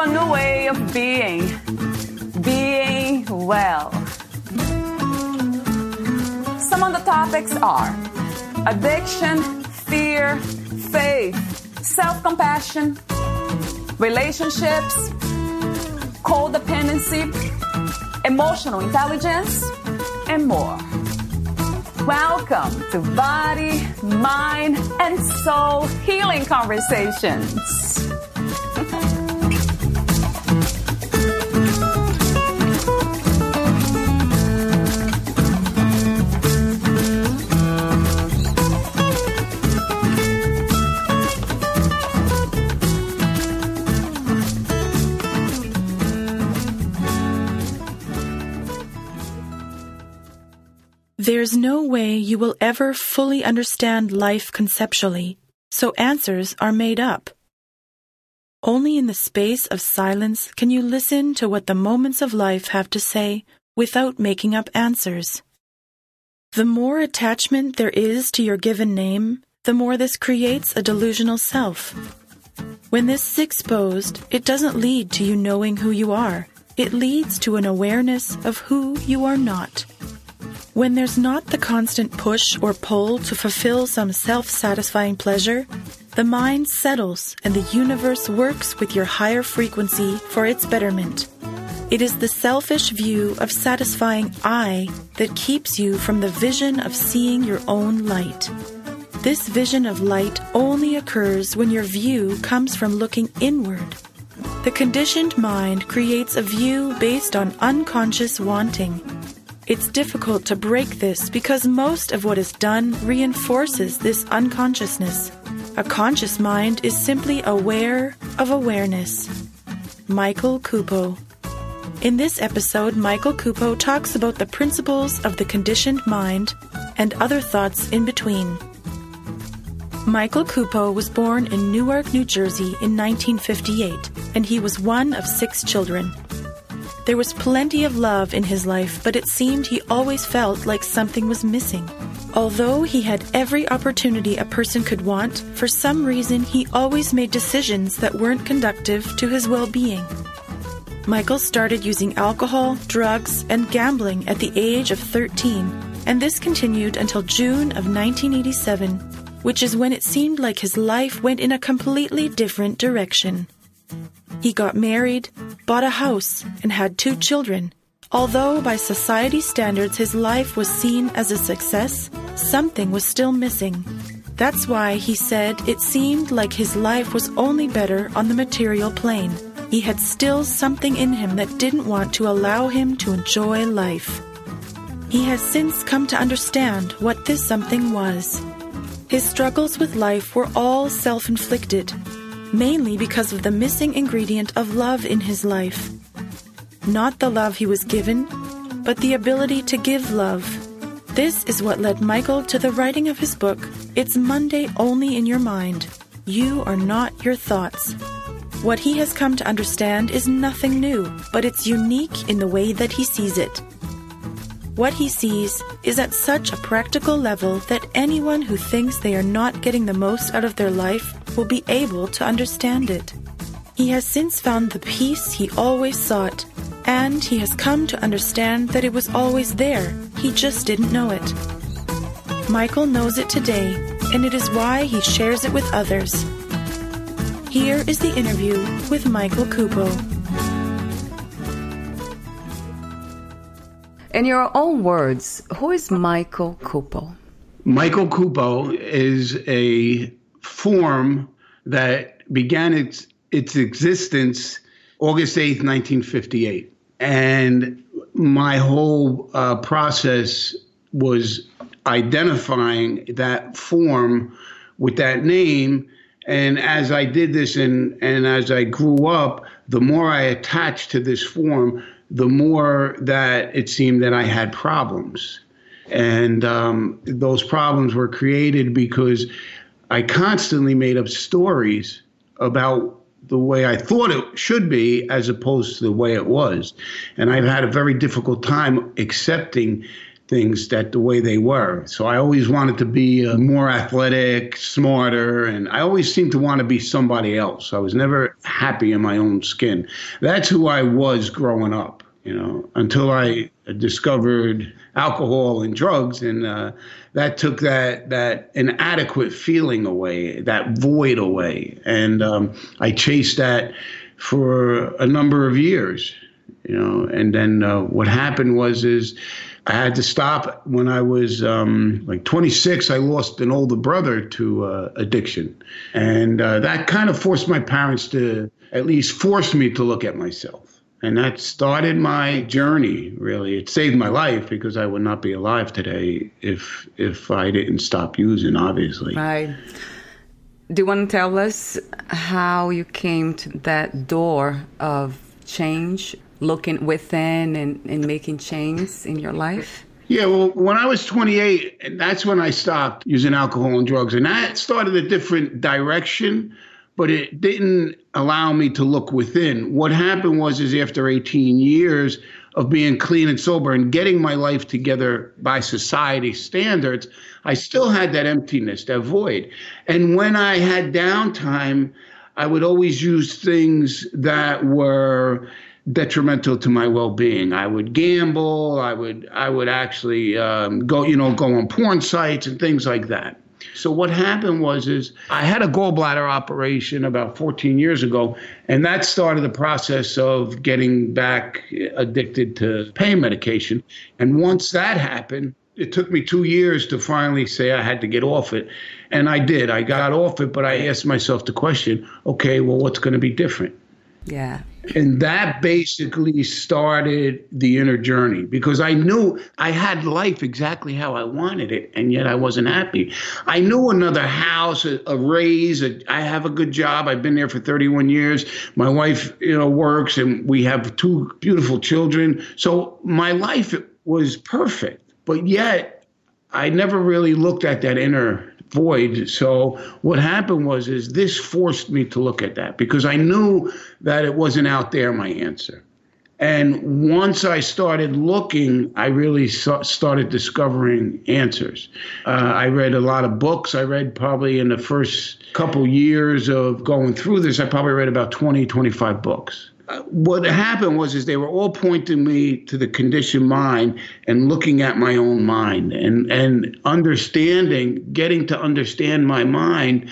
a new way of being. Being well. Some of the topics are addiction, fear, faith, self compassion, relationships, codependency, emotional intelligence, and more. Welcome to Body, Mind, and Soul Healing Conversations. There's no way you will ever fully understand life conceptually, so answers are made up. Only in the space of silence can you listen to what the moments of life have to say without making up answers. The more attachment there is to your given name, the more this creates a delusional self. When this is exposed, it doesn't lead to you knowing who you are. It leads to an awareness of who you are not. When there's not the constant push or pull to fulfill some self satisfying pleasure, the mind settles and the universe works with your higher frequency for its betterment. It is the selfish view of satisfying I that keeps you from the vision of seeing your own light. This vision of light only occurs when your view comes from looking inward. The conditioned mind creates a view based on unconscious wanting it's difficult to break this because most of what is done reinforces this unconsciousness. A conscious mind is simply aware of awareness. Michael Cupo. In this episode, Michael Cupo talks about the principles of the conditioned mind and other thoughts in between. Michael Cupo was born in Newark, New Jersey in 1958, and he was one of six children. There was plenty of love in his life, but it seemed he always felt like something was missing. Although he had every opportunity a person could want, for some reason he always made decisions that weren't conductive to his well being. Michael started using alcohol, drugs, and gambling at the age of 13, and this continued until June of 1987, which is when it seemed like his life went in a completely different direction. He got married, bought a house, and had two children. Although by society standards his life was seen as a success, something was still missing. That's why he said it seemed like his life was only better on the material plane. He had still something in him that didn't want to allow him to enjoy life. He has since come to understand what this something was. His struggles with life were all self inflicted, mainly because of the missing ingredient of love in his life. Not the love he was given, but the ability to give love. This is what led Michael to the writing of his book, It's Monday Only in Your Mind. You are not your thoughts. What he has come to understand is nothing new, but it's unique in the way that he sees it. What he sees is at such a practical level that anyone who thinks they are not getting the most out of their life will be able to understand it. He has since found the peace he always sought, and he has come to understand that it was always there, he just didn't know it. Michael knows it today, and it is why he shares it with others. Here is the interview with Michael Cupo. In your own words, who is Michael Cupo? Michael Cupo is a form that began its its existence August 8th, 1958. And my whole uh, process was identifying that form with that name. And as I did this and, and as I grew up, the more I attached to this form, the more that it seemed that I had problems. And um, those problems were created because I constantly made up stories about the way I thought it should be as opposed to the way it was. And I've had a very difficult time accepting things that the way they were. So I always wanted to be uh, more athletic, smarter, and I always seemed to want to be somebody else. I was never happy in my own skin. That's who I was growing up, you know, until I discovered alcohol and drugs and uh, that took that that inadequate feeling away, that void away. And um, I chased that for a number of years, you know, and then uh, what happened was is I had to stop when I was um, like 26. I lost an older brother to uh, addiction, and uh, that kind of forced my parents to at least force me to look at myself. And that started my journey. Really, it saved my life because I would not be alive today if if I didn't stop using. Obviously, right. Do you want to tell us how you came to that door of change looking within and, and making change in your life? Yeah, well, when I was 28, and that's when I stopped using alcohol and drugs. And that started a different direction, but it didn't allow me to look within. What happened was, is after 18 years of being clean and sober and getting my life together by society standards, I still had that emptiness, that void. And when I had downtime, I would always use things that were detrimental to my well-being. I would gamble. I would I would actually um, go you know go on porn sites and things like that. So what happened was is I had a gallbladder operation about 14 years ago, and that started the process of getting back addicted to pain medication. And once that happened, it took me two years to finally say I had to get off it. And I did. I got off it, but I asked myself the question, okay, well, what's going to be different? Yeah. And that basically started the inner journey because I knew I had life exactly how I wanted it, and yet I wasn't happy. I knew another house, a, a raise. A, I have a good job. I've been there for 31 years. My wife, you know, works, and we have two beautiful children. So my life was perfect, but yet I never really looked at that inner void. So what happened was is this forced me to look at that because I knew that it wasn't out there my answer. And once I started looking, I really started discovering answers. Uh, I read a lot of books. I read probably in the first couple years of going through this, I probably read about 20, 25 books what happened was is they were all pointing me to the conditioned mind and looking at my own mind and and understanding getting to understand my mind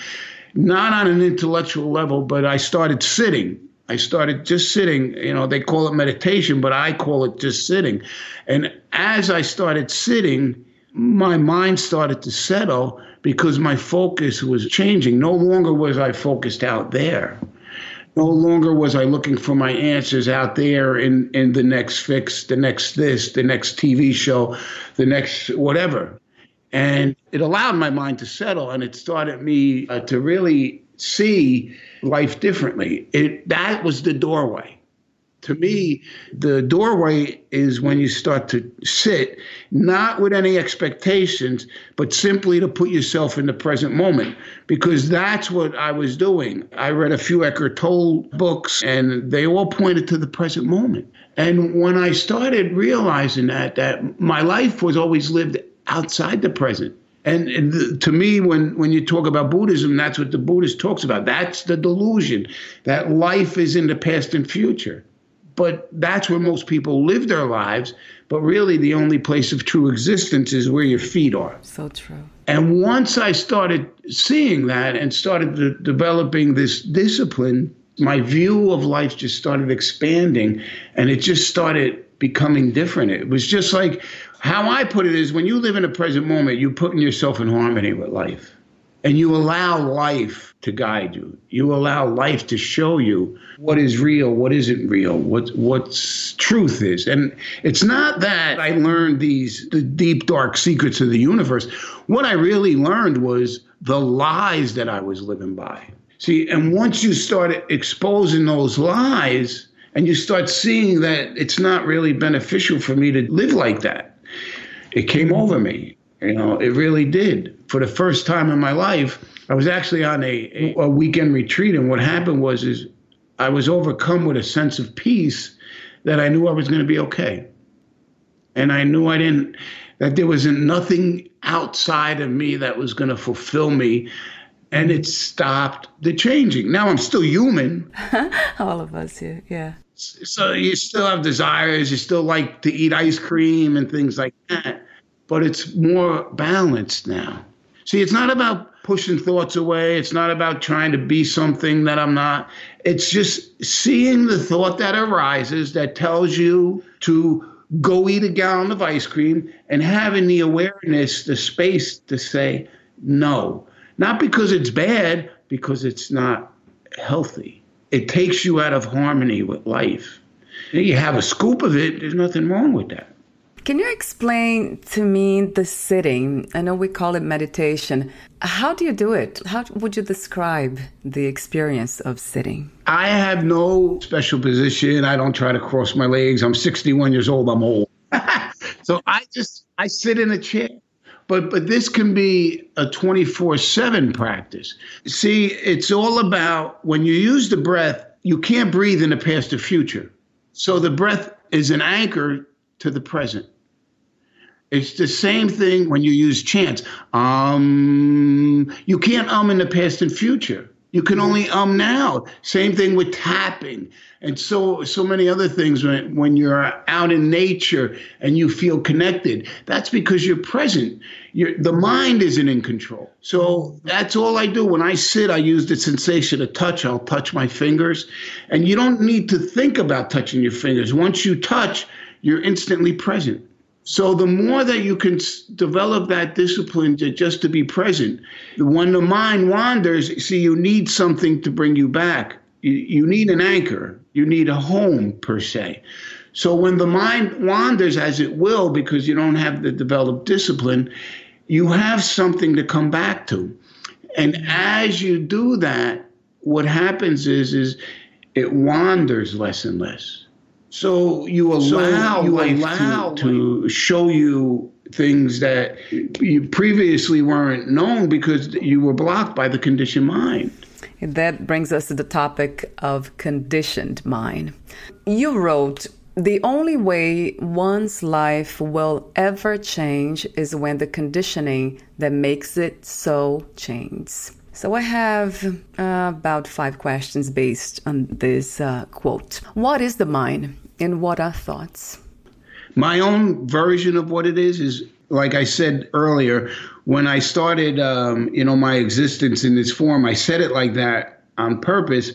not on an intellectual level but i started sitting. I started just sitting you know they call it meditation but i call it just sitting. And as i started sitting my mind started to settle because my focus was changing. No longer was i focused out there no longer was I looking for my answers out there in, in the next fix, the next this, the next TV show, the next whatever. And it allowed my mind to settle and it started me uh, to really see life differently. It, that was the doorway to me, the doorway is when you start to sit, not with any expectations, but simply to put yourself in the present moment, because that's what I was doing. I read a few Eckhart Tolle books, and they all pointed to the present moment. And when I started realizing that, that my life was always lived outside the present. And, and the, to me, when, when you talk about Buddhism, that's what the Buddhist talks about. That's the delusion that life is in the past and future. But that's where most people live their lives. But really, the only place of true existence is where your feet are. So true. And once I started seeing that and started de- developing this discipline, my view of life just started expanding and it just started becoming different. It was just like how I put it is when you live in a present moment, you're putting yourself in harmony with life and you allow life to guide you. You allow life to show you what is real, what isn't real, what what's truth is. And it's not that I learned these the deep dark secrets of the universe. What I really learned was the lies that I was living by. See, and once you start exposing those lies and you start seeing that it's not really beneficial for me to live like that, it came over me. You know, it really did. For the first time in my life, I was actually on a, a, weekend retreat, and what happened was is I was overcome with a sense of peace that I knew I was going to be okay, and I knew I didn't that there was nothing outside of me that was going to fulfill me and it stopped the changing. Now I'm still human. All of us, yeah, yeah. So you still have desires. You still like to eat ice cream and things like that, but it's more balanced now. See, it's not about pushing thoughts away. It's not about trying to be something that I'm not. It's just seeing the thought that arises that tells you to go eat a gallon of ice cream and having the awareness, the space to say no not because it's bad, because it's not healthy. It takes you out of harmony with life. You have a scoop of it, there's nothing wrong with that. Can you explain to me the sitting? I know we call it meditation. How do you do it? How would you describe the experience of sitting? I have no special position. I don't try to cross my legs. I'm 61 years old. I'm old. so I just I sit in a chair but but this can be a 24/7 practice. See, it's all about when you use the breath, you can't breathe in the past or future. So the breath is an anchor to the present. It's the same thing when you use chants. Um, you can't um in the past and future. You can only um now. Same thing with tapping and so so many other things when when you're out in nature and you feel connected. That's because you're present. You're, the mind isn't in control. So that's all I do. When I sit, I use the sensation of touch. I'll touch my fingers. And you don't need to think about touching your fingers. Once you touch, you're instantly present. So the more that you can develop that discipline to just to be present, when the mind wanders, see, you need something to bring you back. You, you need an anchor. You need a home per se. So when the mind wanders, as it will, because you don't have the developed discipline, you have something to come back to. And as you do that, what happens is is it wanders less and less. So you allow so you life allow to, to show you things that you previously weren't known because you were blocked by the conditioned mind. That brings us to the topic of conditioned mind. You wrote, the only way one's life will ever change is when the conditioning that makes it so changes. So I have uh, about five questions based on this uh, quote. What is the mind and what are thoughts? My own version of what it is is, like I said earlier, when I started, um, you know, my existence in this form, I said it like that on purpose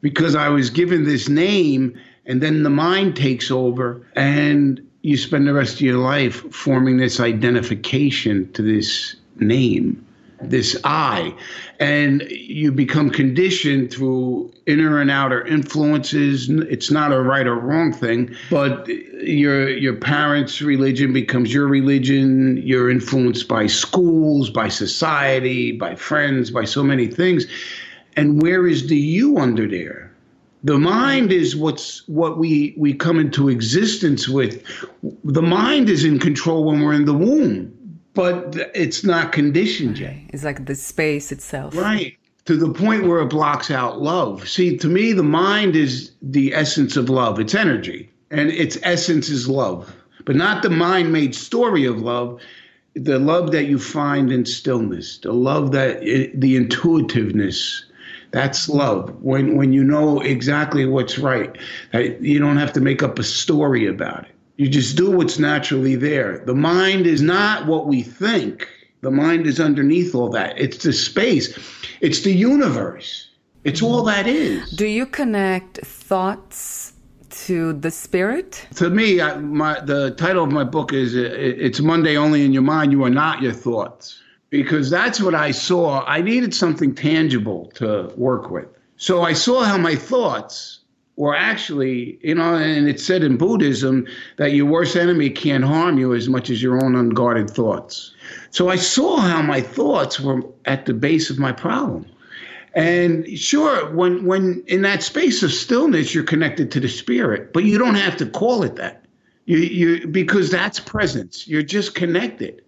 because I was given this name and then the mind takes over and you spend the rest of your life forming this identification to this name this I. And you become conditioned through inner and outer influences. It's not a right or wrong thing, but your your parents' religion becomes your religion. You're influenced by schools, by society, by friends, by so many things. And where is the you under there? The mind is what's what we we come into existence with. The mind is in control when we're in the womb but it's not conditioned yet. It's like the space itself. Right. To the point where it blocks out love. See, to me, the mind is the essence of love. It's energy, and its essence is love, but not the mind made story of love. The love that you find in stillness, the love that, the intuitiveness, that's love. When, when you know exactly what's right, you don't have to make up a story about it. You just do what's naturally there. The mind is not what we think. The mind is underneath all that. It's the space. It's the universe. It's all that is. Do you connect thoughts to the spirit? To me, I, my, the title of my book is uh, "It's Monday Only in Your Mind. You Are Not Your Thoughts," because that's what I saw. I needed something tangible to work with. So I saw how my thoughts or actually, you know, and it's said in Buddhism that your worst enemy can't harm you as much as your own unguarded thoughts. So I saw how my thoughts were at the base of my problem. And sure, when when in that space of stillness, you're connected to the spirit, but you don't have to call it that. You you because that's presence. You're just connected.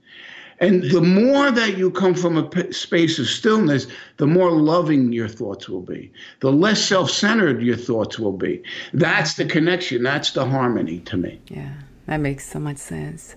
And the more that you come from a p- space of stillness, the more loving your thoughts will be. The less self centered your thoughts will be. That's the connection. That's the harmony to me. Yeah, that makes so much sense.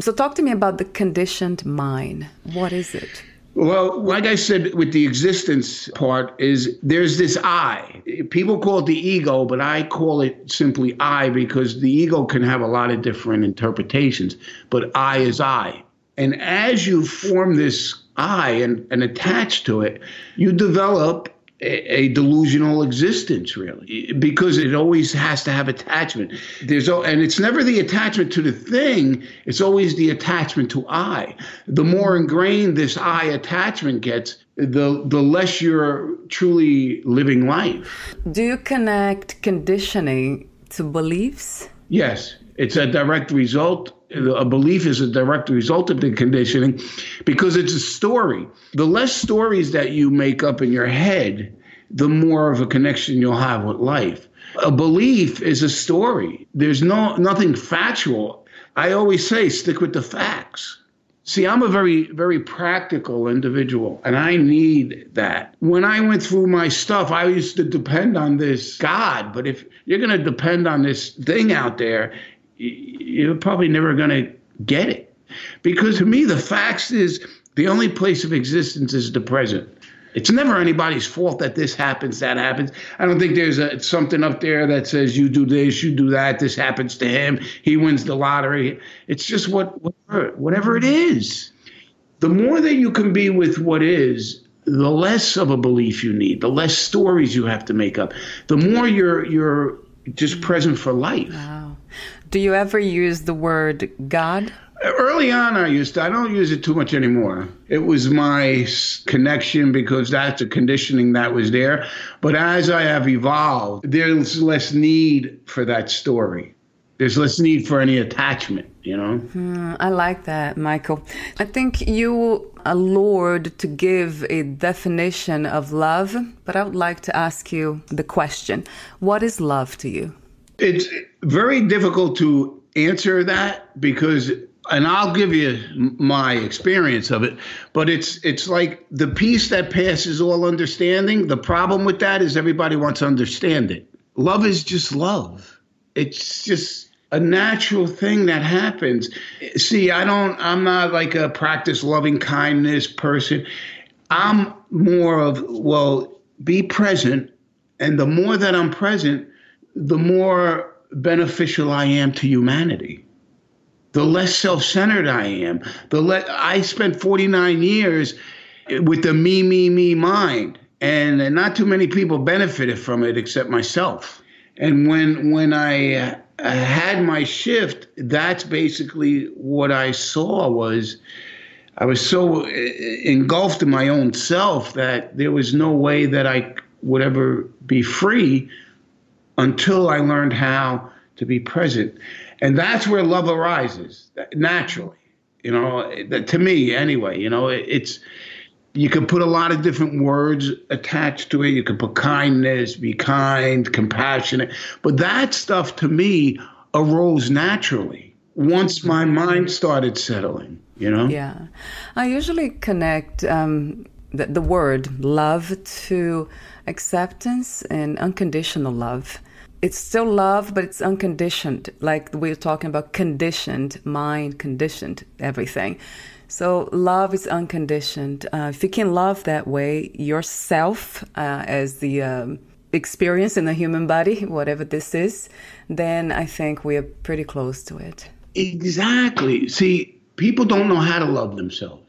So, talk to me about the conditioned mind. What is it? Well, like I said, with the existence part, is there's this I. People call it the ego, but I call it simply I because the ego can have a lot of different interpretations. But I is I. And as you form this I and, and attach to it, you develop a, a, delusional existence, really, because it always has to have attachment. There's and it's never the attachment to the thing; it's always the attachment to I. The more ingrained this I attachment gets, the the less you're truly living life. Do you connect conditioning to beliefs? Yes, it's a direct result a belief is a direct result of the conditioning because it's a story. The less stories that you make up in your head, the more of a connection you'll have with life. A belief is a story. There's no nothing factual. I always say stick with the facts. See, I'm a very, very practical individual, and I need that. When I went through my stuff, I used to depend on this God, but if you're going to depend on this thing out there, you're probably never going to get it. Because to me, the facts is the only place of existence is the present. It's never anybody's fault that this happens, that happens. I don't think there's a, something up there that says you do this, you do that, this happens to him, he wins the lottery. It's just what whatever, whatever it is. The more that you can be with what is, the less of a belief you need, the less stories you have to make up. The more you're you're just present for life. Wow. Do you ever use the word God? Early on, I used to. I don't use it too much anymore. It was my connection because that's a conditioning that was there. But as I have evolved, there's less need for that story. There's less need for any attachment, you know? Mm, I like that, Michael. I think you allured to give a definition of love, but I would like to ask you the question What is love to you? It's very difficult to answer that because and I'll give you my experience of it, but it's it's like the peace that passes all understanding. The problem with that is everybody wants to understand it. Love is just love. It's just a natural thing that happens. See, I don't I'm not like a practice loving kindness person. I'm more of well, be present and the more that I'm present, the more beneficial I am to humanity. The less self centered I am. The le- I spent 49 years with the me, me, me mind, and not too many people benefited from it except myself. And when when I uh, had my shift, that's basically what I saw was I was so uh, engulfed in my own self that there was no way that I would ever be free until I learned how to be present. And that's where love arises naturally. You know, to me anyway, you know, it's you can put a lot of different words attached to it. You can put kindness, be kind, compassionate. But that stuff to me arose naturally once my mind started settling, you know? Yeah. I usually connect um, the, the word love to acceptance and unconditional love it's still love, but it's unconditioned. Like we are talking about conditioned mind, conditioned everything. So love is unconditioned. Uh, if you can love that way, yourself uh, as the um, experience in the human body, whatever this is, then I think we are pretty close to it. Exactly. See, people don't know how to love themselves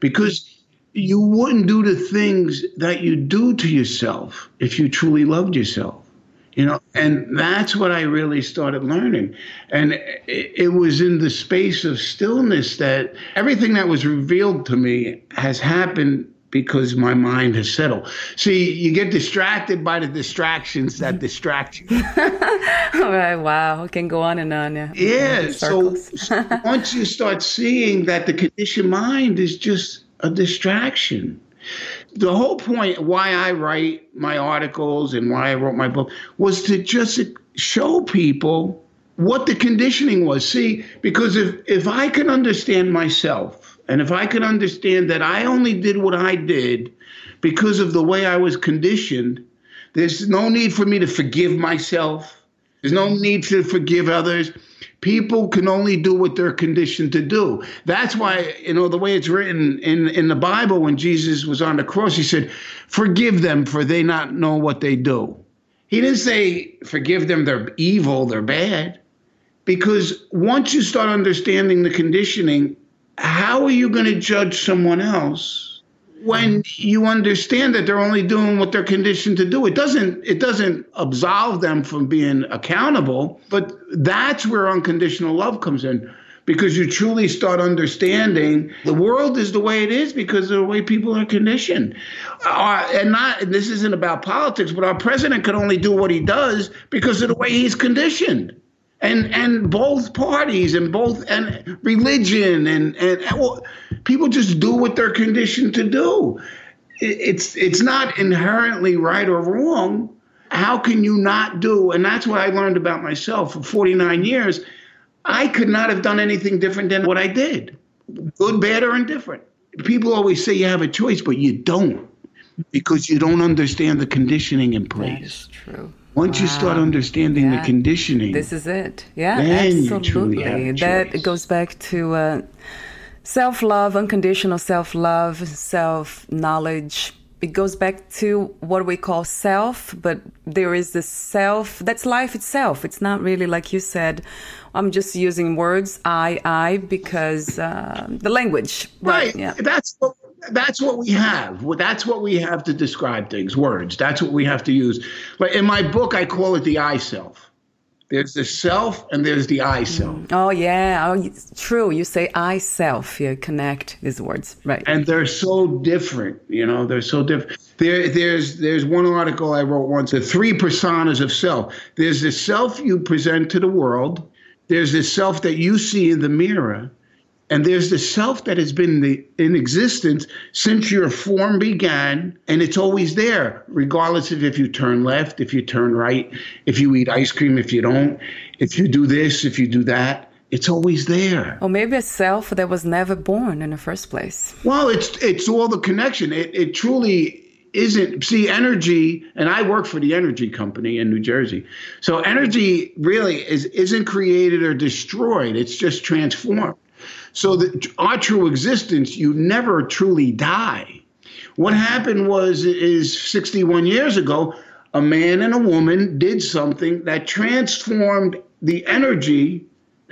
because you wouldn't do the things that you do to yourself if you truly loved yourself you know and that's what i really started learning. And it, it, was in the space of stillness that everything that was revealed to me has happened because my mind has settled. See you get distracted by the distractions that distract you. All right wow. It can go on and on yeah. Yeah so, so once you start seeing that the conditioned mind is just a distraction The whole point why I write my articles and why I wrote my book was to just show people what the conditioning was. See, because if, if I can understand myself and if I can understand that I only did what I did because of the way I was conditioned, there's no need for me to forgive myself. There's no need to forgive others. People can only do what they're conditioned to do. That's why, you know, the way it's written in, in the Bible when Jesus was on the cross, he said, Forgive them, for they not know what they do. He didn't say, Forgive them, they're evil, they're bad. Because once you start understanding the conditioning, how are you going to judge someone else when you understand that they're only doing what they're conditioned to do. It doesn't it doesn't absolve them from being accountable but that's where unconditional love comes in because you truly start understanding the world is the way it is because of the way people are conditioned. Uh, and not and this isn't about politics but our president can only do what he does because of the way he's conditioned and and both parties and both and religion and and, well, people just do what they're conditioned to do. It's it's not inherently right or wrong. How can you not do? And that's what I learned about myself for 49 years. I could not have done anything different than what I did, good, bad, or indifferent. People always say you have a choice, but you don't because you don't understand the conditioning in place. That is true. Once wow. you start understanding yeah. the conditioning, this is it. Yeah, absolutely. that goes back to uh, self love, unconditional self love, self knowledge. It goes back to what we call self, but there is the self that's life itself. It's not really like you said. I'm just using words I, I, because uh, the language. Right. Yeah. That's that's what we have. That's what we have to describe things, words. That's what we have to use. But in my book, I call it the I self. There's the self and there's the I self. Mm. Oh, yeah. Oh, true. You say I self. You connect these words. Right. And they're so different. You know, they're so different. There, there's, there's one article I wrote once, the three personas of self. There's the self you present to the world. There's the self that you see in the mirror and there's the self that has been the, in existence since your form began, and it's always there, regardless of if you turn left, if you turn right, if you eat ice cream, if you don't, if you do this, if you do that. It's always there. Or maybe a self that was never born in the first place. Well, it's it's all the connection. It it truly isn't see energy and i work for the energy company in new jersey so energy really is isn't created or destroyed it's just transformed so that our true existence, you never truly die. What happened was is 61 years ago, a man and a woman did something that transformed the energy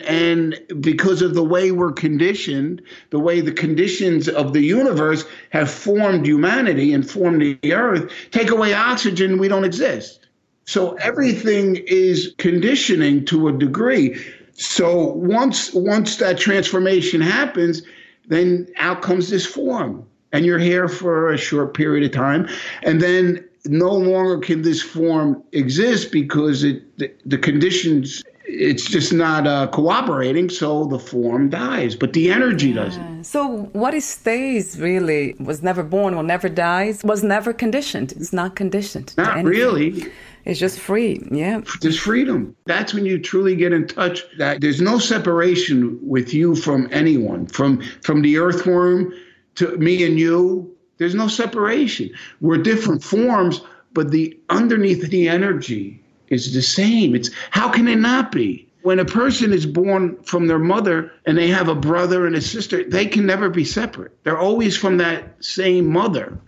and because of the way we're conditioned, the way the conditions of the universe have formed humanity and formed the earth, take away oxygen, we don't exist. So everything is conditioning to a degree. So once once that transformation happens, then out comes this form, and you're here for a short period of time, and then no longer can this form exist because it the, the conditions it's just not uh, cooperating, so the form dies, but the energy yeah. doesn't. So what it stays really was never born, will never dies, was never conditioned. It's not conditioned. Not really. It's just free. Yeah. There's freedom. That's when you truly get in touch that there's no separation with you from anyone, from from the earthworm to me and you. There's no separation. We're different forms, but the underneath the energy is the same. It's how can it not be? When a person is born from their mother and they have a brother and a sister, they can never be separate. They're always from that same mother.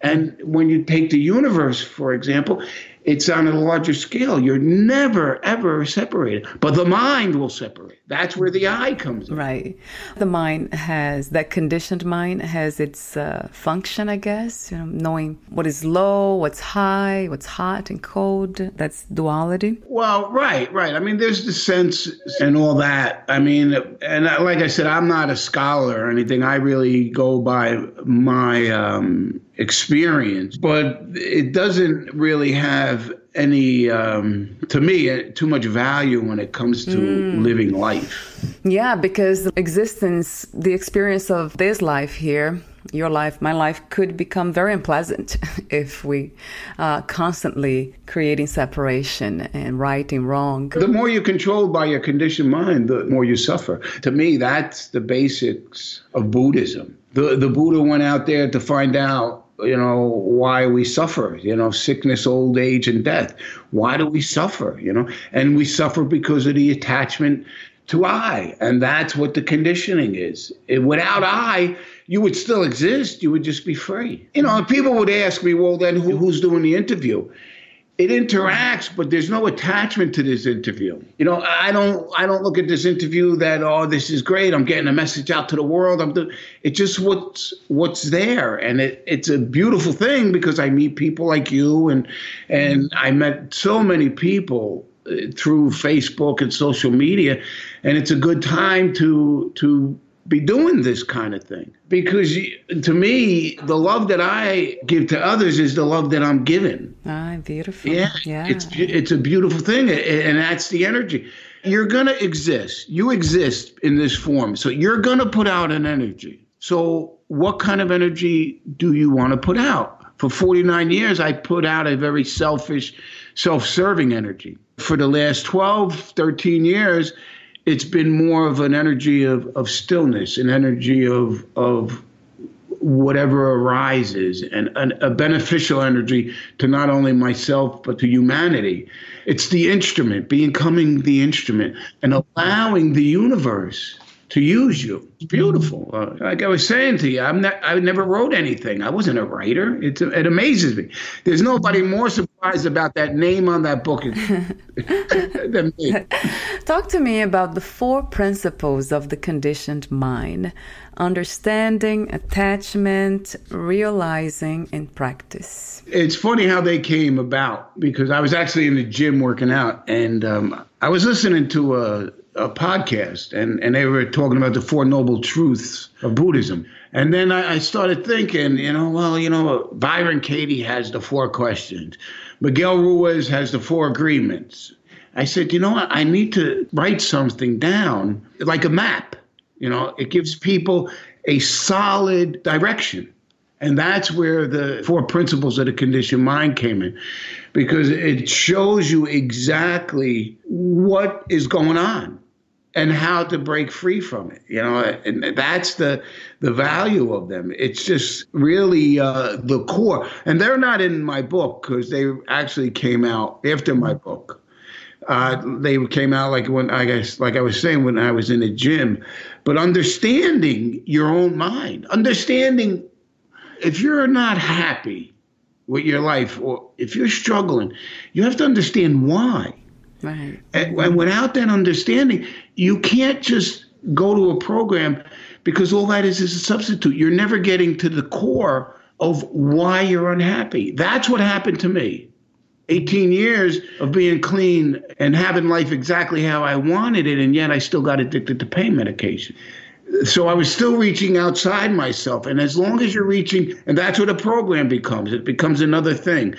And when you take the universe, for example, it's on a larger scale. You're never, ever separated. But the mind will separate. That's where the I comes in. Right. The mind has, that conditioned mind has its uh, function, I guess, you know, knowing what is low, what's high, what's hot and cold. That's duality. Well, right, right. I mean, there's the sense and all that. I mean, and like I said, I'm not a scholar or anything. I really go by my um, experience, but it doesn't really have any, um, to me, uh, too much value when it comes to mm. living life. Yeah, because existence, the experience of this life here, your life, my life could become very unpleasant if we uh, constantly creating separation and right and wrong. The more you're controlled by your conditioned mind, the more you suffer. To me, that's the basics of Buddhism. The, the Buddha went out there to find out you know why we suffer you know sickness old age and death why do we suffer you know and we suffer because of the attachment to I. And that's what the conditioning is. Without I, you would still exist. You would just be free. You know, people would ask me, well, then who, who's doing the interview? It interacts, but there's no attachment to this interview. You know, I don't, I don't look at this interview that, oh, this is great. I'm getting a message out to the world. I'm doing. It's just what's what's there, and it, it's a beautiful thing because I meet people like you, and and I met so many people uh, through Facebook and social media, and it's a good time to to be doing this kind of thing. Because to me the love that i give to others is the love that i'm given ah beautiful. Yeah yeah. it's it's a beautiful thing and that's the energy. You're going to exist. You exist in this form. So you're going to put out an energy. So what kind of energy do you want to put out? For 49 years i put out a very selfish self-serving energy. For the last 12, 13 years, it's been more of an energy of, of stillness, an energy of, of whatever arises, and, and a beneficial energy to not only myself, but to humanity. It's the instrument, becoming the instrument, and allowing the universe to use you. It's beautiful. Uh, like I was saying to you, I'm not, I never wrote anything. I wasn't a writer. It's, it amazes me. There's nobody more surprised about that name on that book. Talk to me about the four principles of the conditioned mind understanding, attachment, realizing, and practice. It's funny how they came about because I was actually in the gym working out and um, I was listening to a a podcast, and, and they were talking about the Four Noble Truths of Buddhism. And then I, I started thinking, you know, well, you know, Byron Katie has the four questions, Miguel Ruiz has the four agreements. I said, you know what? I need to write something down like a map. You know, it gives people a solid direction. And that's where the four principles of the conditioned mind came in, because it shows you exactly what is going on and how to break free from it. You know, and that's the the value of them. It's just really uh, the core. And they're not in my book because they actually came out after my book. Uh, they came out like when I guess, like I was saying, when I was in the gym. But understanding your own mind, understanding if you're not happy with your life or if you're struggling, you have to understand why. Right. And, and without that understanding, you can't just go to a program because all that is is a substitute. You're never getting to the core of why you're unhappy. That's what happened to me. 18 years of being clean and having life exactly how I wanted it, and yet I still got addicted to pain medication. So I was still reaching outside myself. And as long as you're reaching, and that's what a program becomes, it becomes another thing.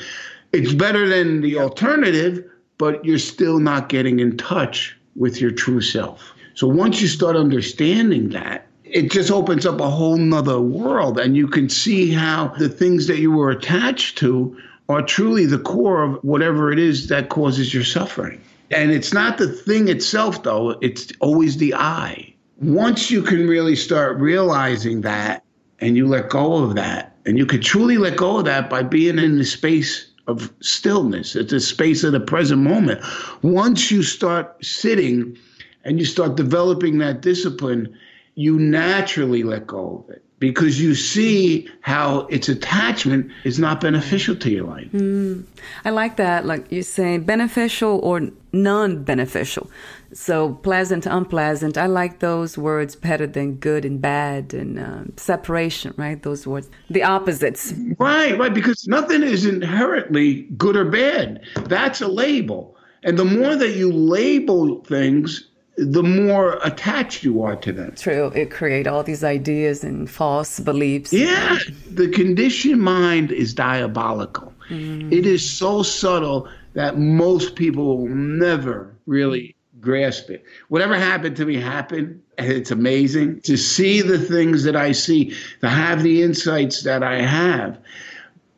It's better than the alternative, but you're still not getting in touch with your true self. So once you start understanding that, it just opens up a whole nother world and you can see how the things that you were attached to are truly the core of whatever it is that causes your suffering. And it's not the thing itself, though, it's always the I. Once you can really start realizing that and you let go of that, and you can truly let go of that by being in the space of stillness. It's a space of the present moment. Once you start sitting and you start developing that discipline, you naturally let go of it because you see how its attachment is not beneficial to your life. Mm, I like that. Like you say, beneficial or non beneficial. So pleasant, unpleasant. I like those words better than good and bad and uh, separation, right? Those words, the opposites. Right, right. Because nothing is inherently good or bad. That's a label. And the more that you label things, the more attached you are to them. True. It create all these ideas and false beliefs. Yeah. The conditioned mind is diabolical. Mm. It is so subtle that most people will never really grasp it. Whatever happened to me happened, And It's amazing to see the things that I see, to have the insights that I have.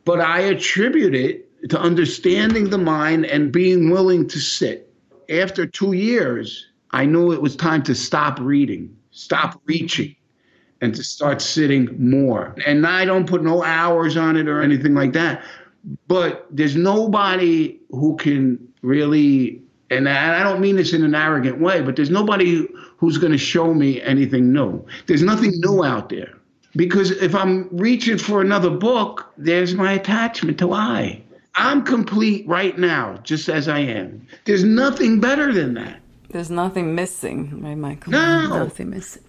But I attribute it to understanding the mind and being willing to sit. After two years, I knew it was time to stop reading, stop reaching, and to start sitting more. And I don't put no hours on it or anything like that. But there's nobody who can really, and I don't mean this in an arrogant way, but there's nobody who's going to show me anything new. There's nothing new out there. Because if I'm reaching for another book, there's my attachment to I. I'm complete right now, just as I am. There's nothing better than that. There's nothing missing, right, Michael? No. Nothing missing.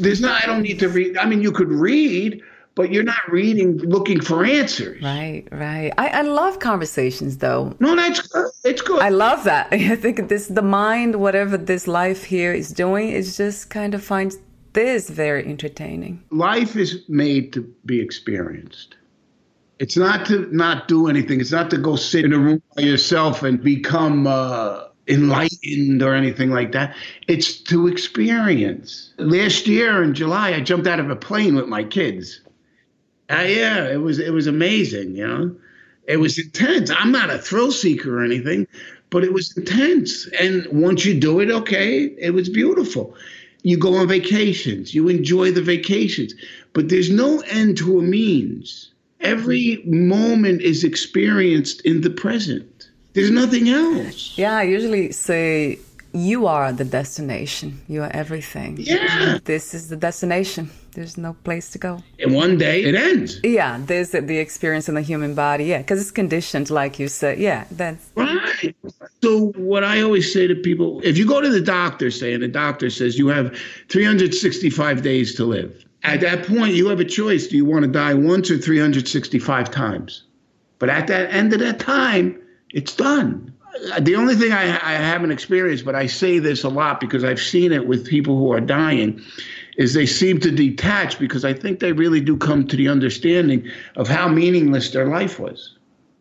There's not, I don't need to read. I mean, you could read, but you're not reading looking for answers. Right, right. I, I love conversations, though. No, that's good. It's good. I love that. I think this the mind, whatever this life here is doing, is just kind of finds this very entertaining. Life is made to be experienced. It's not to not do anything. It's not to go sit in a room by yourself and become uh, enlightened or anything like that. It's to experience. Last year in July, I jumped out of a plane with my kids. Uh, yeah, it was it was amazing. You know, it was intense. I'm not a thrill seeker or anything, but it was intense. And once you do it, okay, it was beautiful. You go on vacations, you enjoy the vacations, but there's no end to a means. Every moment is experienced in the present. There's nothing else. Yeah, I usually say you are the destination. You are everything. Yeah. This is the destination. There's no place to go. And one day it ends. Yeah, there's the, experience in the human body. Yeah, because it's conditioned, like you said. Yeah, that's Right. So what I always say to people, if you go to the doctor, say, and the doctor says you have 365 days to live, at that point you have a choice. Do you want to die once or 365 times? But at that end of that time, it's done. The only thing I, I haven't experienced, but I say this a lot because I've seen it with people who are dying, is they seem to detach because I think they really do come to the understanding of how meaningless their life was.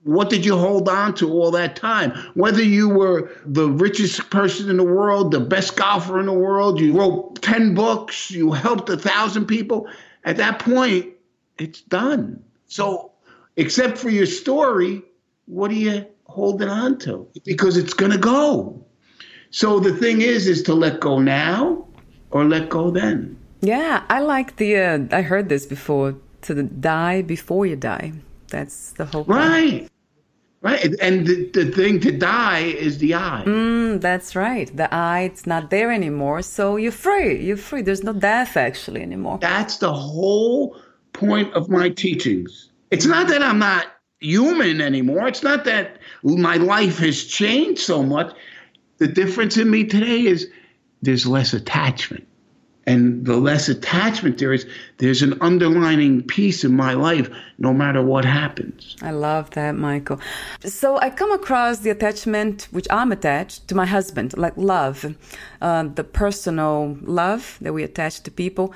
What did you hold on to all that time? Whether you were the richest person in the world, the best golfer in the world, you wrote 10 books, you helped a thousand people, at that point, it's done. So, except for your story, what do you holding on to? Because it's going to go. So the thing is, is to let go now or let go then. yeah. I like the. Uh, I heard this before. To the die before you die. That's the whole. point. Right. Right. And the, the thing to die is the I. Mm, that's right. The I, it's not there anymore. So you're free. You're free. There's no death actually anymore. That's the whole point of my teachings. It's not that I'm not human anymore. It's not that my life has changed so much. The difference in me today is there's less attachment. And the less attachment there is, there's an underlining piece in my life no matter what happens. I love that, Michael. So I come across the attachment, which I'm attached to my husband, like love, uh, the personal love that we attach to people.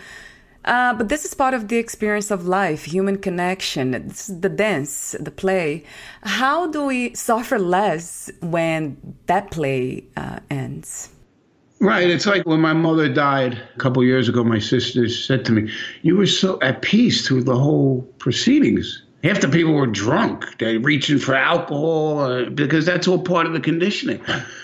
Uh, but this is part of the experience of life, human connection. Is the dance, the play. How do we suffer less when that play uh, ends? Right. It's like when my mother died a couple years ago, my sister said to me, You were so at peace through the whole proceedings. Half the people were drunk. They're reaching for alcohol uh, because that's all part of the conditioning.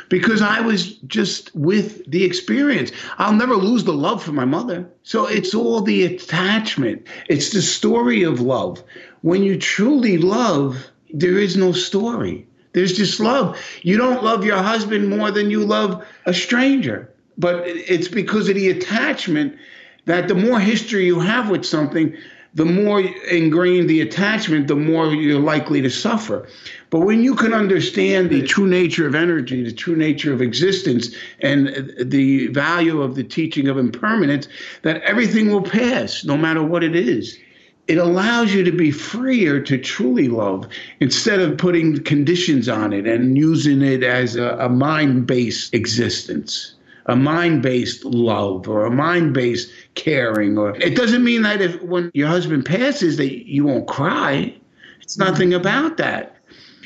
Because I was just with the experience. I'll never lose the love for my mother. So it's all the attachment, it's the story of love. When you truly love, there is no story. There's just love. You don't love your husband more than you love a stranger. But it's because of the attachment that the more history you have with something, the more ingrained the attachment, the more you're likely to suffer. But when you can understand the true nature of energy, the true nature of existence, and the value of the teaching of impermanence, that everything will pass no matter what it is it allows you to be freer to truly love instead of putting conditions on it and using it as a, a mind based existence, a mind based love or a mind based caring. Or it doesn't mean that if when your husband passes that you won't cry. It's nothing mm-hmm. about that.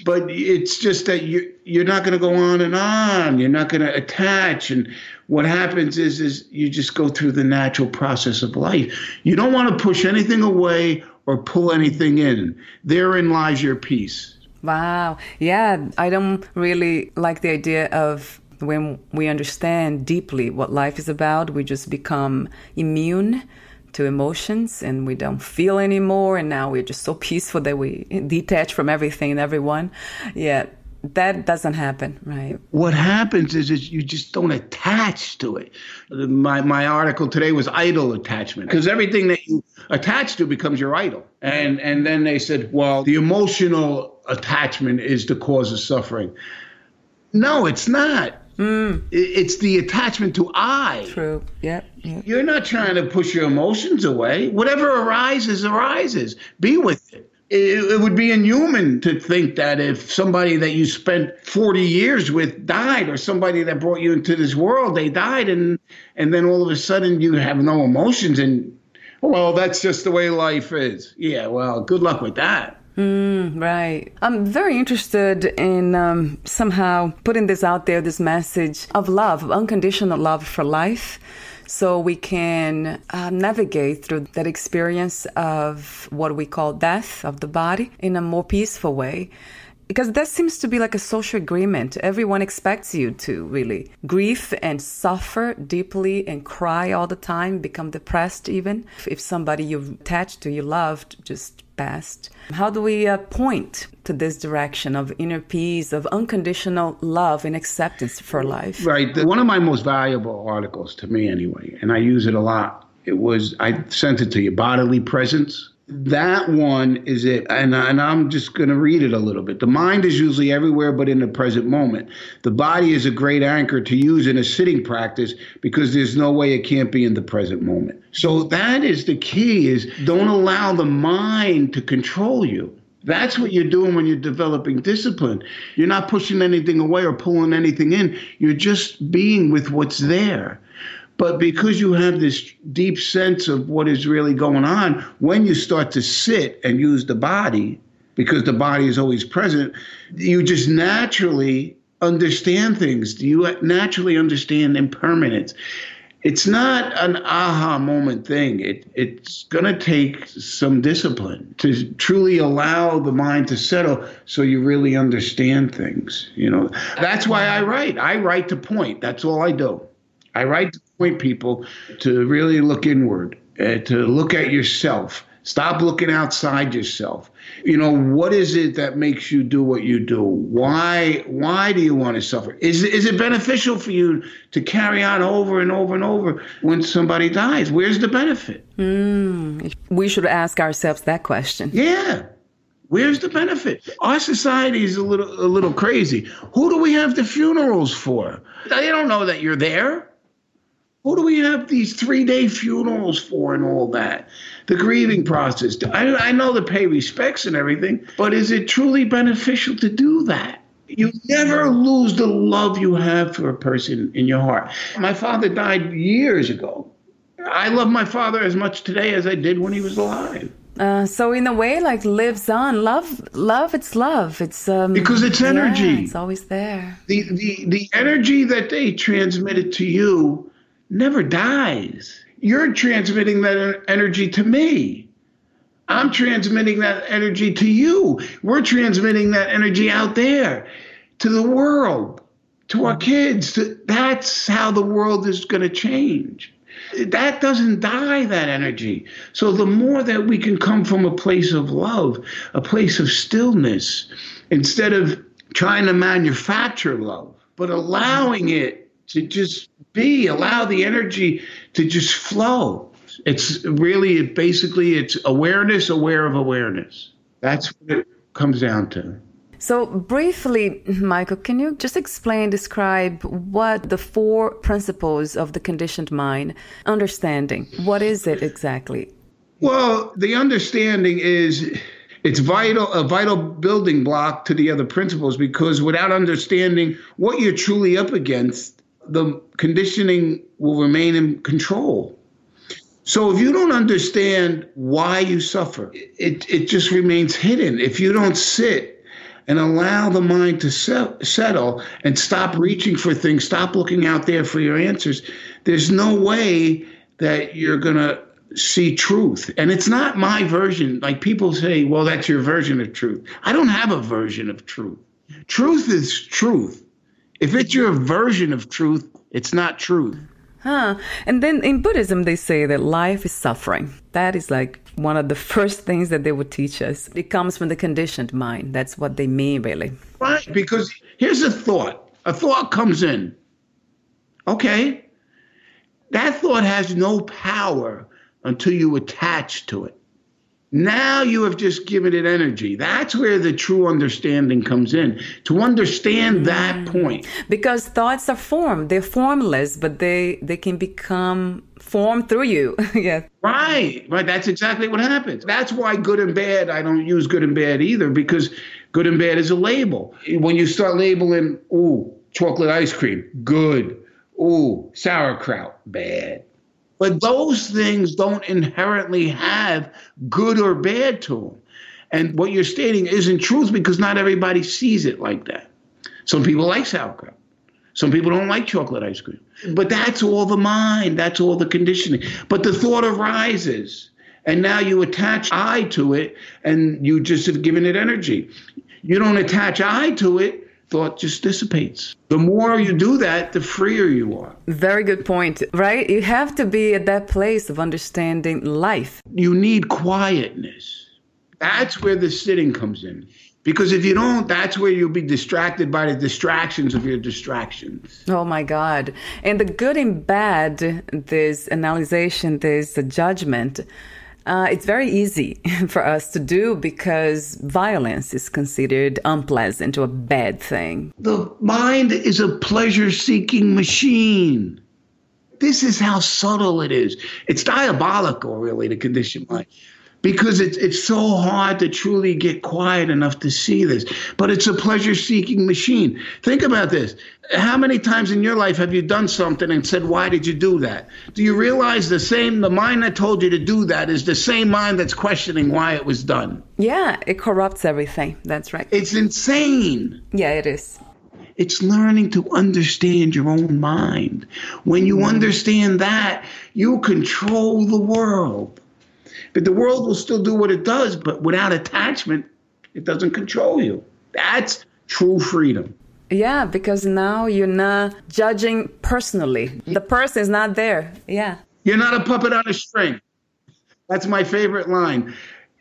but it's just that you you're not going to go on and on. You're not going to attach, and what happens is is you just go through the natural process of life. You don't want to push anything away or pull anything in. Therein lies your peace. Wow. Yeah, I don't really like the idea of when we understand deeply what life is about, we just become immune to emotions and we don't feel anymore. And now we're just so peaceful that we detach from everything and everyone. Yeah that doesn't happen right? What happens is, is you just don't attach to it. My, my article today was idol attachment because everything that you attach to becomes your idol. And and then they said well the emotional attachment is the cause of suffering. No it's not Mm. It's the attachment to I. True. Yep. yep. You're not trying to push your emotions away. Whatever arises, arises. Be with it. it. It would be inhuman to think that if somebody that you spent 40 years with died, or somebody that brought you into this world, they died, and and then all of a sudden you have no emotions, and well, that's just the way life is. Yeah. Well, good luck with that. Mm, right. I'm very interested in um, somehow putting this out there, this message of love, unconditional love for life, so we can uh, navigate through that experience of what we call death of the body in a more peaceful way because that seems to be like a social agreement. Everyone expects you to really grieve and suffer deeply and cry all the time, become depressed even. If somebody you've attached to, you loved, just passed. How do we uh, point to this direction of inner peace, of unconditional love and acceptance for life? Right. One of my most valuable articles to me, anyway, and I use it a lot. It was I sent it to you, bodily presence that one is it and, and i'm just going to read it a little bit the mind is usually everywhere but in the present moment the body is a great anchor to use in a sitting practice because there's no way it can't be in the present moment so that is the key is don't allow the mind to control you that's what you're doing when you're developing discipline. You're not pushing anything away or pulling anything in. You're just being with what's there. But because you have this deep sense of what is really going on, when you start to sit and use the body, because the body is always present, you just naturally understand things. You naturally understand impermanence. It's not an aha moment thing. It, it's going to take some discipline to truly allow the mind to settle so you really understand things. You know, that's why I write. I write to point. That's all I do. I write to point people to really look inward, uh, to look at yourself. Stop looking outside yourself. You know, what is it that makes you do what you do? Why why do you want to suffer? Is is it beneficial for you to carry on over and over and over when somebody dies? Where's the benefit? Mm, we should ask ourselves that question. Yeah. Where's the benefit? Our society is a little a little crazy. Who do we have the funerals for? They don't know that you're there. Who do we have these three day funerals for and all that? The grieving process. I, I know to pay respects and everything, but is it truly beneficial to do that? You never lose the love you have for a person in your heart. My father died years ago. I love my father as much today as I did when he was alive. Uh, so in a way, like lives on. Love, love. It's love. It's um, because it's energy. Yeah, it's always there. The the the energy that they transmitted to you never dies. You're transmitting that energy to me. I'm transmitting that energy to you. We're transmitting that energy out there to the world, to our kids. That's how the world is going to change. That doesn't die, that energy. So the more that we can come from a place of love, a place of stillness, instead of trying to manufacture love, but allowing it to just be, allow the energy to just flow. It's really basically it's awareness, aware of awareness. That's what it comes down to. So, briefly, Michael, can you just explain, describe what the four principles of the conditioned mind understanding? What is it exactly? Well, the understanding is it's vital a vital building block to the other principles because without understanding what you're truly up against the conditioning will remain in control. So if you don't understand why you suffer, it, it just remains hidden. If you don't sit and allow the mind to settle and stop reaching for things, stop looking out there for your answers, there's no way that you're going to see truth. And it's not my version. Like people say, well, that's your version of truth. I don't have a version of truth. Truth is truth. If it's your version of truth, it's not truth. Huh. And then in Buddhism, they say that life is suffering. That is like one of the first things that they would teach us. It comes from the conditioned mind. That's what they mean, really. Right. Because here's a thought a thought comes in. Okay. That thought has no power until you attach to it. Now you have just given it energy. That's where the true understanding comes in. To understand that mm. point. Because thoughts are formed. They're formless, but they they can become formed through you. yeah. Right. Right. That's exactly what happens. That's why good and bad, I don't use good and bad either, because good and bad is a label. When you start labeling, ooh, chocolate ice cream, good. Ooh, sauerkraut, bad but those things don't inherently have good or bad to them. And what you're stating isn't truth because not everybody sees it like that. Some people like sauerkraut. Some people don't like chocolate ice cream. But that's all the mind, that's all the conditioning. But the thought arises, and now you attach I to it, and you just have given it energy. You don't attach I to it, thought just dissipates. The more you do that, the freer you are. Very good point, right? You have to be at that place of understanding life. You need quietness. That's where the sitting comes in. Because if you don't, that's where you'll be distracted by the distractions of your distractions. Oh my God. And the good and bad, there's analyzation, there's judgment. Uh, it's very easy for us to do because violence is considered unpleasant or a bad thing. The mind is a pleasure seeking machine. This is how subtle it is. It's diabolical, really, the conditioned mind because it's it's so hard to truly get quiet enough to see this. But it's a pleasure seeking machine. Think about this. How many times in your life have you done something and said, Why did you do that? Do you realize the same the mind that told you to do that is the same mind that's questioning why it was done? Yeah, it corrupts everything. That's right. It's insane. Yeah, it is. It's learning to understand your own mind. When you mm. understand that, you control the world. The world will still do what it does, but without attachment, it doesn't control you. That's true freedom. Yeah, because now you're not judging personally. The person is not there. Yeah. You're not a puppet on a string. That's my favorite line.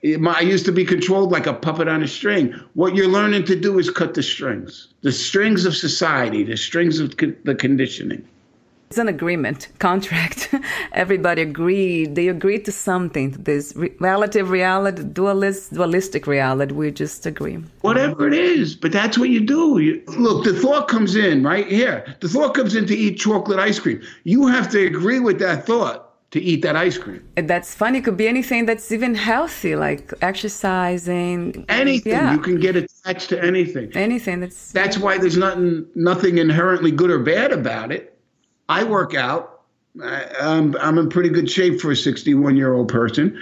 I used to be controlled like a puppet on a string. What you're learning to do is cut the strings, the strings of society, the strings of the conditioning. It's an agreement, contract. Everybody agreed. They agreed to something. This re- relative reality, dualist, dualistic reality. We just agree. Whatever it is, but that's what you do. You, look, the thought comes in right here. The thought comes in to eat chocolate ice cream. You have to agree with that thought to eat that ice cream. And that's funny. It could be anything that's even healthy, like exercising. Anything yeah. you can get attached to anything. Anything that's. That's why there's nothing, nothing inherently good or bad about it I work out. I, am I'm in pretty good shape for a 61 year old person,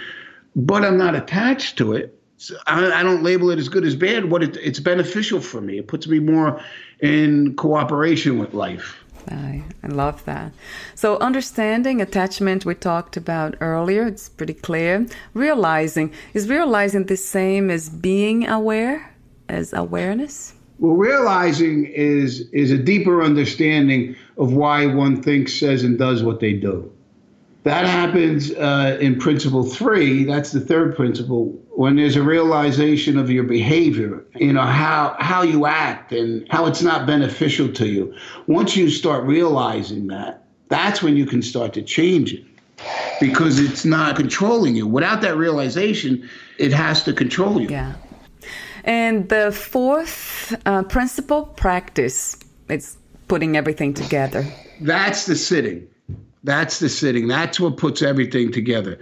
but I'm not attached to it. So I, I, don't label it as good as bad. What it, it's beneficial for me. It puts me more in cooperation with life. I, I love that. So, understanding attachment we talked about earlier, it's pretty clear. Realizing, is realizing the same as being aware, as awareness? Well, realizing is is a deeper understanding of why one thinks, says, and does what they do. That happens uh, in principle three. That's the third principle. When there's a realization of your behavior, you know how how you act and how it's not beneficial to you. Once you start realizing that, that's when you can start to change it because it's not controlling you. Without that realization, it has to control you. Yeah. And the fourth uh, principle, practice. It's putting everything together. That's the sitting. That's the sitting. That's what puts everything together.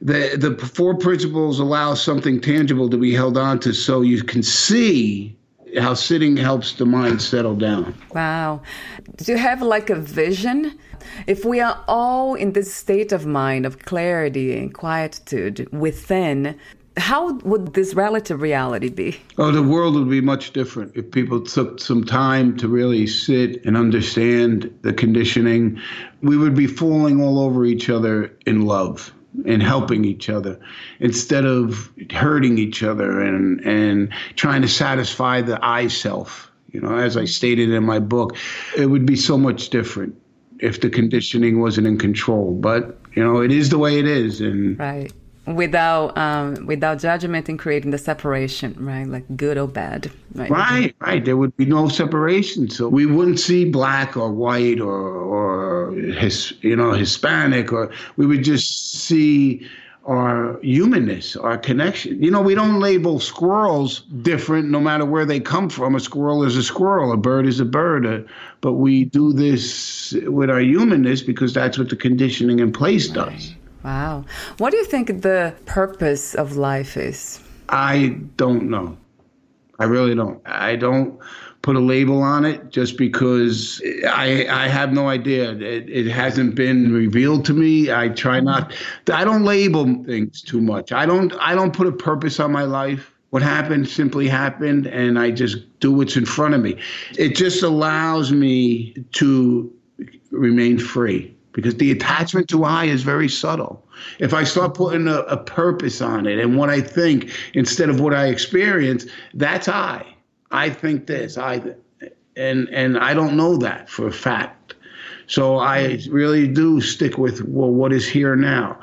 The the four principles allow something tangible to be held on to so you can see how sitting helps the mind settle down. Wow. Do you have like a vision? If we are all in this state of mind of clarity and quietude within, how would this relative reality be? Oh, the world would be much different if people took some time to really sit and understand the conditioning. We would be falling all over each other in love and helping each other instead of hurting each other and, and trying to satisfy the I self. You know, as I stated in my book, it would be so much different if the conditioning wasn't in control. But, you know, it is the way it is. And right without um, without judgment and creating the separation, right? Like good or bad, right? Right, right. There would be no separation, so we wouldn't see black or white or or his, you know Hispanic, or we would just see our humanness, our connection. You know, we don't label squirrels different no matter where they come from. A squirrel is a squirrel, a bird is a bird. Uh, but we do this with our humanness because that's what the conditioning in place does. Wow. What do you think the purpose of life is? I don't know. I really don't. I don't put a label on it just because I I have no idea. It, it hasn't been revealed to me. I try not. I don't label things too much. I don't. I don't put a purpose on my life. What happened simply happened, and I just do what's in front of me. It just allows me to remain free because the attachment to I is very subtle. If I start putting a, a, purpose on it and what I think instead of what I experience, that's I. I think this. I and and I don't know that for a fact. So I really do stick with well, what is here now,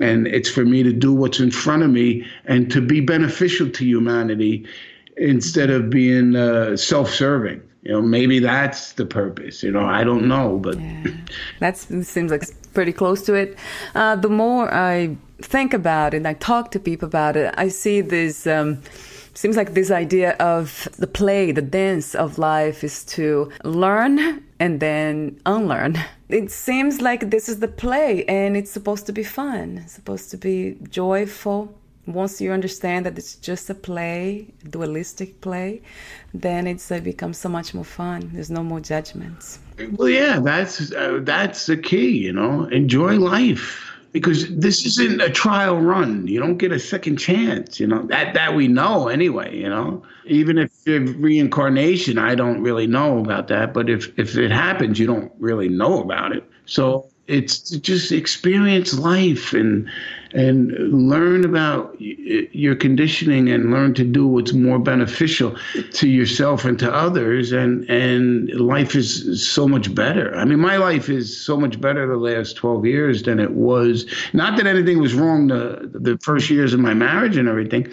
and it's for me to do what's in front of me and to be beneficial to humanity instead of being uh, self-serving you know maybe that's the purpose you know i don't know but yeah. that seems like pretty close to it. Uh, the more i think about it and i talk to people about it i see this um, seems like this idea of the play the dance of life is to learn and then unlearn. It seems like this is the play and it's supposed to be fun it's supposed to be joyful once you understand that it's just a play, dualistic play, then it's it becomes so much more fun. There's no more judgments. Well, yeah, that's uh, that's the key. You know, enjoy life because this isn't a trial run. You don't get a second chance. You know that that we know anyway. You know, even if reincarnation, I don't really know about that. But if if it happens, you don't really know about it. So it's just experience life and and learn about your conditioning and learn to do what's more beneficial to yourself and to others and and life is so much better. I mean my life is so much better the last 12 years than it was. Not that anything was wrong the the first years of my marriage and everything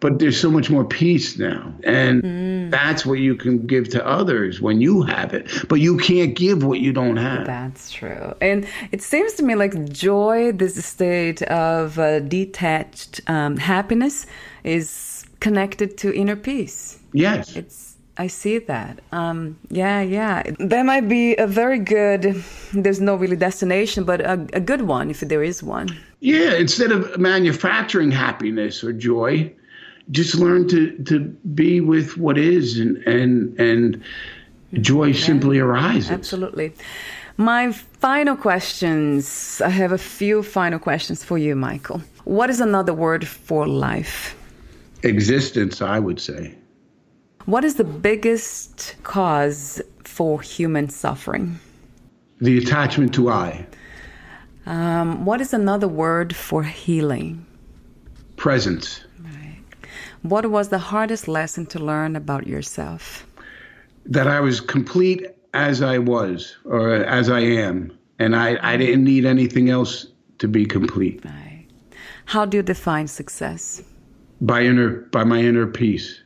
but there's so much more peace now. And mm. that's what you can give to others when you have it. But you can't give what you don't have. That's true. And it seems to me like joy, this state of uh, detached um, happiness, is connected to inner peace. Yes. It's I see that. Um, yeah, yeah. That might be a very good, there's no really destination, but a, a good one if there is one. Yeah, instead of manufacturing happiness or joy, just learn to to be with what is and and and joy yeah, simply arises. Absolutely. My final questions i have a few final questions for you michael. What is another word for life? Existence i would say. What is the biggest cause for human suffering? The attachment to i. Um, what is another word for healing? Presence what was the hardest lesson to learn about yourself? That I was complete as I was or as I am. And I, I didn't need anything else to be complete. Right. How do you define success? By inner by my inner peace.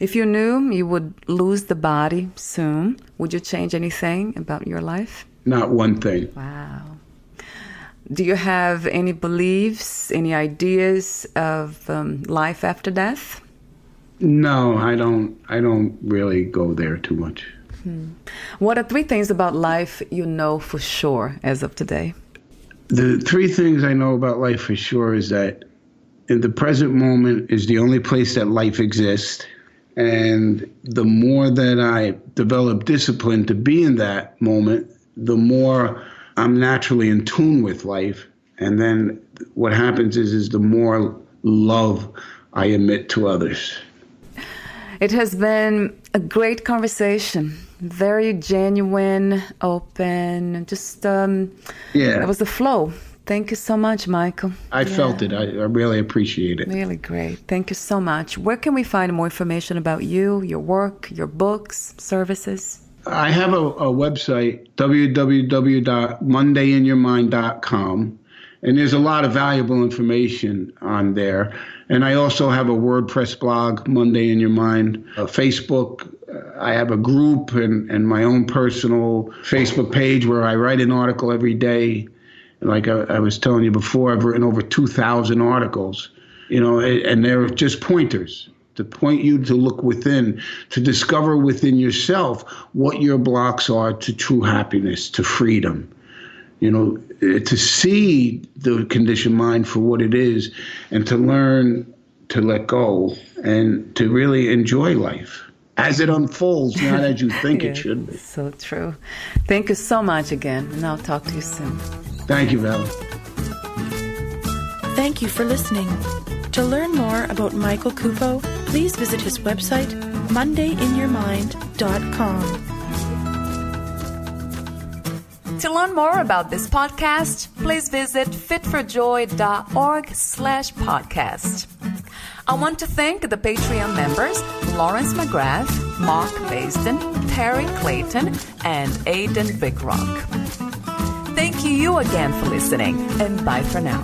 If you knew you would lose the body soon, would you change anything about your life? Not one thing. Wow. Do you have any beliefs, any ideas of um, life after death? No, I don't. I don't really go there too much. Hmm. What are three things about life you know for sure as of today? The three things I know about life for sure is that in the present moment is the only place that life exists. And the more that I develop discipline to be in that moment, the more I'm naturally in tune with life. And then what happens is, is the more love I emit to others. It has been a great conversation. Very genuine, open, just um Yeah. it was the flow. Thank you so much, Michael. I felt it. I, I really appreciate it. Really great. Thank you so much. Where can we find more information about you, your work, your books, services? I have a, a website, www.mondayinyourmind.com, and there's a lot of valuable information on there. And I also have a WordPress blog, Monday in Your Mind, a Facebook. uh, I have a group and, and my own personal Facebook page where I write an article every day. And like I, I was telling you before, I've written over 2,000 articles, you know, and they're just pointers to point you to look within, to discover within yourself what your blocks are to true happiness, to freedom. You know, eh, to see the conditioned mind for what it is and to learn to let go and to really enjoy life as it unfolds, not as you think it should be. So true. Thank you so much again, and I'll talk to you soon. Thank you, Val. Thank you for listening. To learn more about Michael Cupo, please visit his website, mondayinyourmind.com. To learn more about this podcast, please visit fitforjoy.org slash podcast. I want to thank the Patreon members Lawrence McGrath, Mark Basden, Terry Clayton, and Aidan Vickrock. Thank you again for listening, and bye for now.